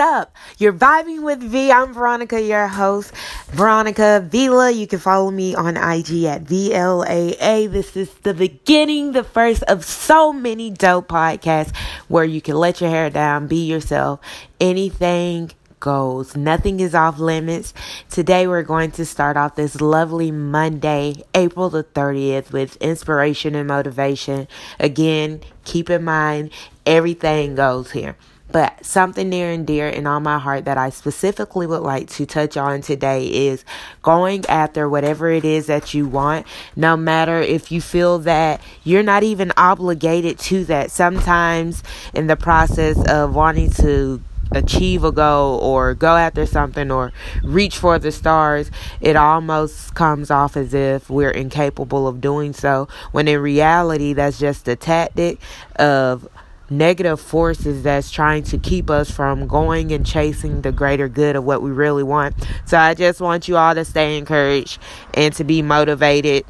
up? You're vibing with V. I'm Veronica, your host, Veronica Vila. You can follow me on IG at VLAA. This is the beginning, the first of so many dope podcasts where you can let your hair down, be yourself, anything goes. Nothing is off limits. Today we're going to start off this lovely Monday, April the 30th with inspiration and motivation. Again, keep in mind everything goes here. But something near and dear and on my heart that I specifically would like to touch on today is going after whatever it is that you want, no matter if you feel that you're not even obligated to that. Sometimes in the process of wanting to achieve a goal or go after something or reach for the stars, it almost comes off as if we're incapable of doing so. When in reality, that's just a tactic of negative forces that's trying to keep us from going and chasing the greater good of what we really want. So I just want you all to stay encouraged and to be motivated.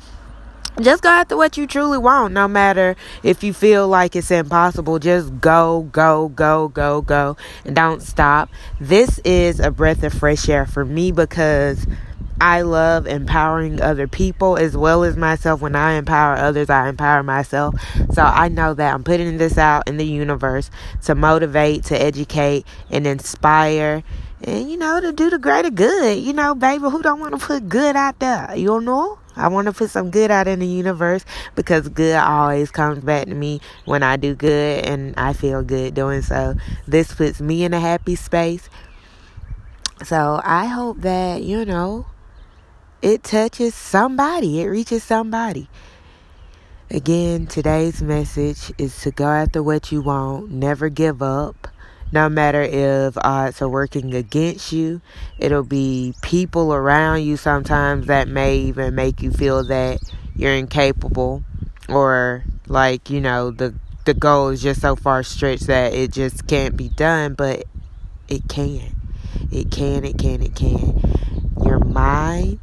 Just go after what you truly want, no matter if you feel like it's impossible. Just go, go, go, go, go, and don't stop. This is a breath of fresh air for me because I love empowering other people as well as myself. When I empower others, I empower myself. So I know that I'm putting this out in the universe to motivate, to educate, and inspire. And you know, to do the greater good. You know, baby, who don't want to put good out there? You know? I want to put some good out in the universe because good always comes back to me when I do good and I feel good doing so. This puts me in a happy space. So I hope that, you know, it touches somebody, it reaches somebody. Again, today's message is to go after what you want, never give up. No matter if odds are working against you, it'll be people around you sometimes that may even make you feel that you're incapable or like, you know, the the goal is just so far stretched that it just can't be done, but it can. It can, it can, it can. Your mind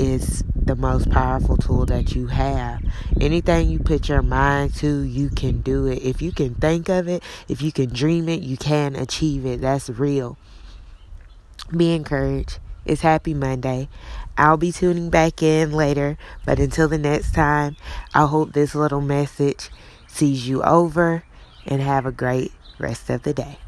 is the most powerful tool that you have. Anything you put your mind to, you can do it. If you can think of it, if you can dream it, you can achieve it. That's real. Be encouraged. It's Happy Monday. I'll be tuning back in later, but until the next time, I hope this little message sees you over and have a great rest of the day.